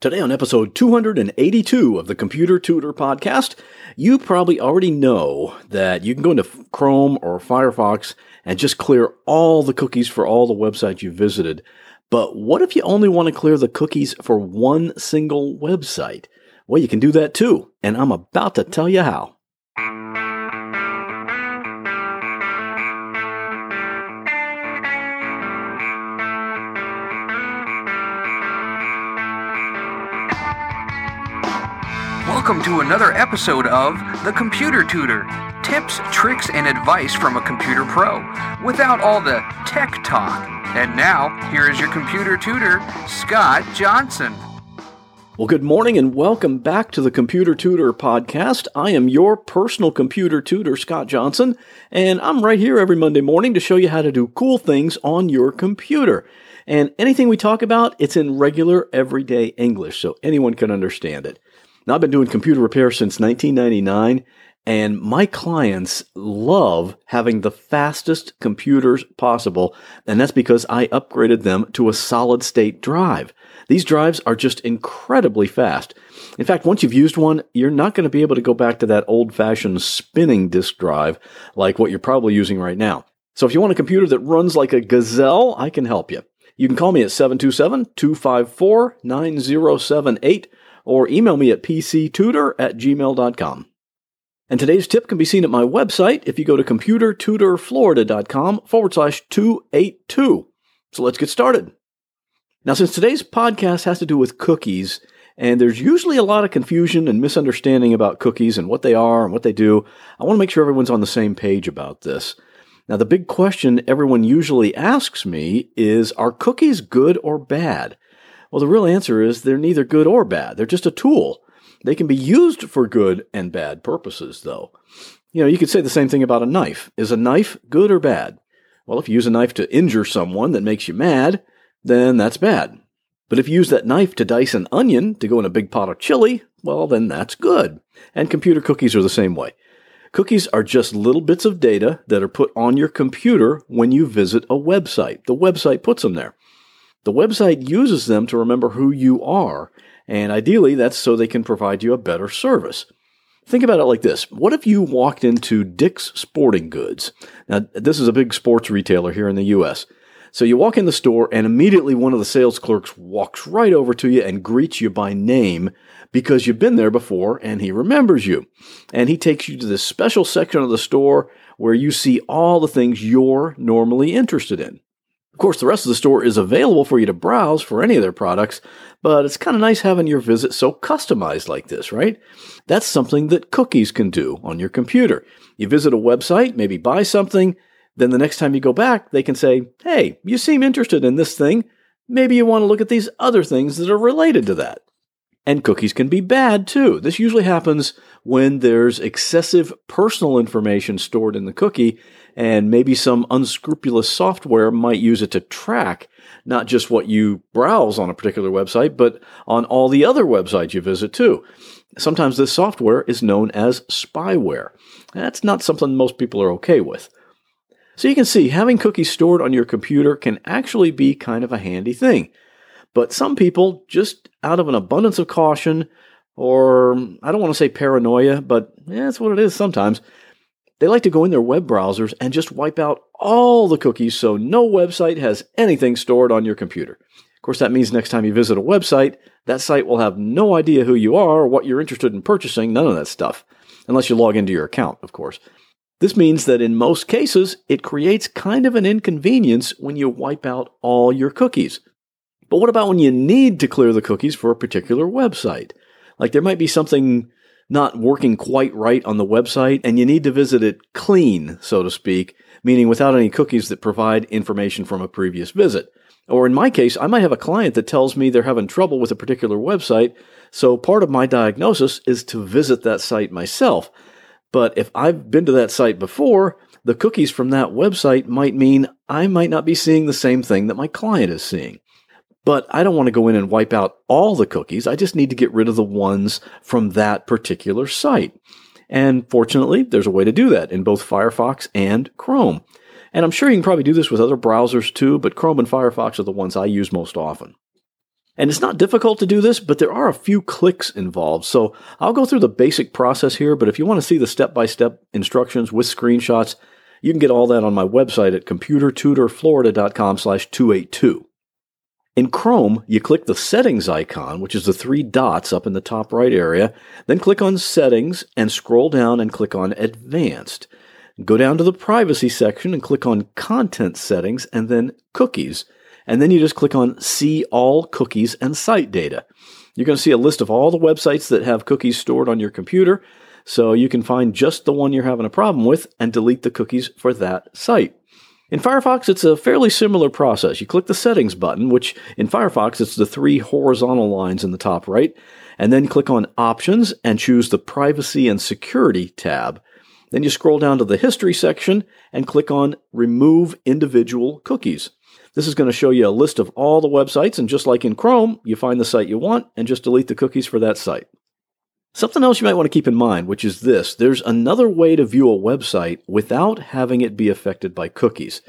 Today, on episode 282 of the Computer Tutor podcast, you probably already know that you can go into Chrome or Firefox and just clear all the cookies for all the websites you visited. But what if you only want to clear the cookies for one single website? Well, you can do that too, and I'm about to tell you how. Welcome to another episode of The Computer Tutor tips, tricks, and advice from a computer pro without all the tech talk. And now, here is your computer tutor, Scott Johnson. Well, good morning and welcome back to the Computer Tutor podcast. I am your personal computer tutor, Scott Johnson, and I'm right here every Monday morning to show you how to do cool things on your computer. And anything we talk about, it's in regular, everyday English, so anyone can understand it. Now, I've been doing computer repair since 1999, and my clients love having the fastest computers possible, and that's because I upgraded them to a solid state drive. These drives are just incredibly fast. In fact, once you've used one, you're not going to be able to go back to that old fashioned spinning disk drive like what you're probably using right now. So if you want a computer that runs like a gazelle, I can help you. You can call me at 727 254 9078 or email me at pctutor at gmail.com. And today's tip can be seen at my website if you go to computertutorflorida.com forward slash 282. So let's get started. Now, since today's podcast has to do with cookies, and there's usually a lot of confusion and misunderstanding about cookies and what they are and what they do, I want to make sure everyone's on the same page about this. Now, the big question everyone usually asks me is Are cookies good or bad? Well, the real answer is they're neither good or bad. They're just a tool. They can be used for good and bad purposes, though. You know, you could say the same thing about a knife. Is a knife good or bad? Well, if you use a knife to injure someone that makes you mad, then that's bad. But if you use that knife to dice an onion to go in a big pot of chili, well, then that's good. And computer cookies are the same way. Cookies are just little bits of data that are put on your computer when you visit a website. The website puts them there. The website uses them to remember who you are, and ideally that's so they can provide you a better service. Think about it like this. What if you walked into Dick's Sporting Goods? Now, this is a big sports retailer here in the US. So you walk in the store, and immediately one of the sales clerks walks right over to you and greets you by name because you've been there before and he remembers you. And he takes you to this special section of the store where you see all the things you're normally interested in. Of course, the rest of the store is available for you to browse for any of their products, but it's kind of nice having your visit so customized like this, right? That's something that cookies can do on your computer. You visit a website, maybe buy something, then the next time you go back, they can say, hey, you seem interested in this thing. Maybe you want to look at these other things that are related to that. And cookies can be bad too. This usually happens when there's excessive personal information stored in the cookie, and maybe some unscrupulous software might use it to track not just what you browse on a particular website, but on all the other websites you visit too. Sometimes this software is known as spyware. That's not something most people are okay with. So you can see having cookies stored on your computer can actually be kind of a handy thing. But some people, just out of an abundance of caution, or I don't want to say paranoia, but yeah, that's what it is sometimes, they like to go in their web browsers and just wipe out all the cookies so no website has anything stored on your computer. Of course, that means next time you visit a website, that site will have no idea who you are or what you're interested in purchasing, none of that stuff. Unless you log into your account, of course. This means that in most cases, it creates kind of an inconvenience when you wipe out all your cookies. But what about when you need to clear the cookies for a particular website? Like there might be something not working quite right on the website and you need to visit it clean, so to speak, meaning without any cookies that provide information from a previous visit. Or in my case, I might have a client that tells me they're having trouble with a particular website, so part of my diagnosis is to visit that site myself. But if I've been to that site before, the cookies from that website might mean I might not be seeing the same thing that my client is seeing. But I don't want to go in and wipe out all the cookies. I just need to get rid of the ones from that particular site. And fortunately, there's a way to do that in both Firefox and Chrome. And I'm sure you can probably do this with other browsers too, but Chrome and Firefox are the ones I use most often. And it's not difficult to do this, but there are a few clicks involved. So I'll go through the basic process here, but if you want to see the step by step instructions with screenshots, you can get all that on my website at computertutorflorida.com slash 282. In Chrome, you click the settings icon, which is the three dots up in the top right area, then click on settings and scroll down and click on advanced. Go down to the privacy section and click on content settings and then cookies. And then you just click on see all cookies and site data. You're going to see a list of all the websites that have cookies stored on your computer. So you can find just the one you're having a problem with and delete the cookies for that site. In Firefox, it's a fairly similar process. You click the settings button, which in Firefox, it's the three horizontal lines in the top right, and then click on options and choose the privacy and security tab. Then you scroll down to the history section and click on remove individual cookies. This is going to show you a list of all the websites, and just like in Chrome, you find the site you want and just delete the cookies for that site. Something else you might want to keep in mind, which is this there's another way to view a website without having it be affected by cookies,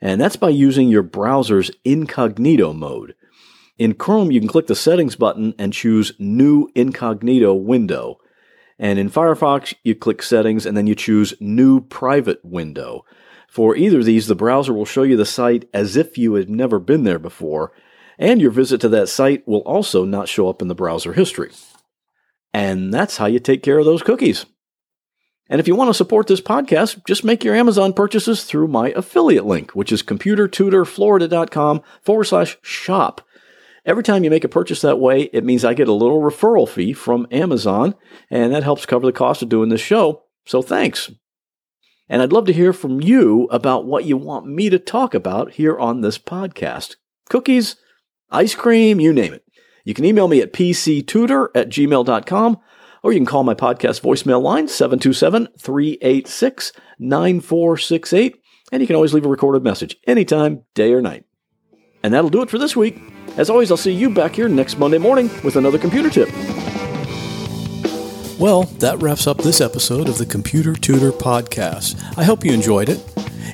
and that's by using your browser's incognito mode. In Chrome, you can click the settings button and choose New Incognito Window. And in Firefox, you click Settings and then you choose New Private Window. For either of these, the browser will show you the site as if you had never been there before, and your visit to that site will also not show up in the browser history. And that's how you take care of those cookies. And if you want to support this podcast, just make your Amazon purchases through my affiliate link, which is computertutorflorida.com forward slash shop. Every time you make a purchase that way, it means I get a little referral fee from Amazon, and that helps cover the cost of doing this show. So thanks. And I'd love to hear from you about what you want me to talk about here on this podcast cookies, ice cream, you name it. You can email me at pctutor at gmail.com or you can call my podcast voicemail line 727 386 9468. And you can always leave a recorded message anytime, day or night. And that'll do it for this week. As always, I'll see you back here next Monday morning with another computer tip. Well, that wraps up this episode of the Computer Tutor Podcast. I hope you enjoyed it.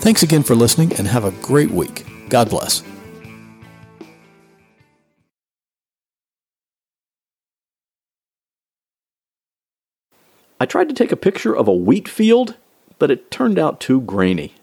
Thanks again for listening and have a great week. God bless. I tried to take a picture of a wheat field, but it turned out too grainy.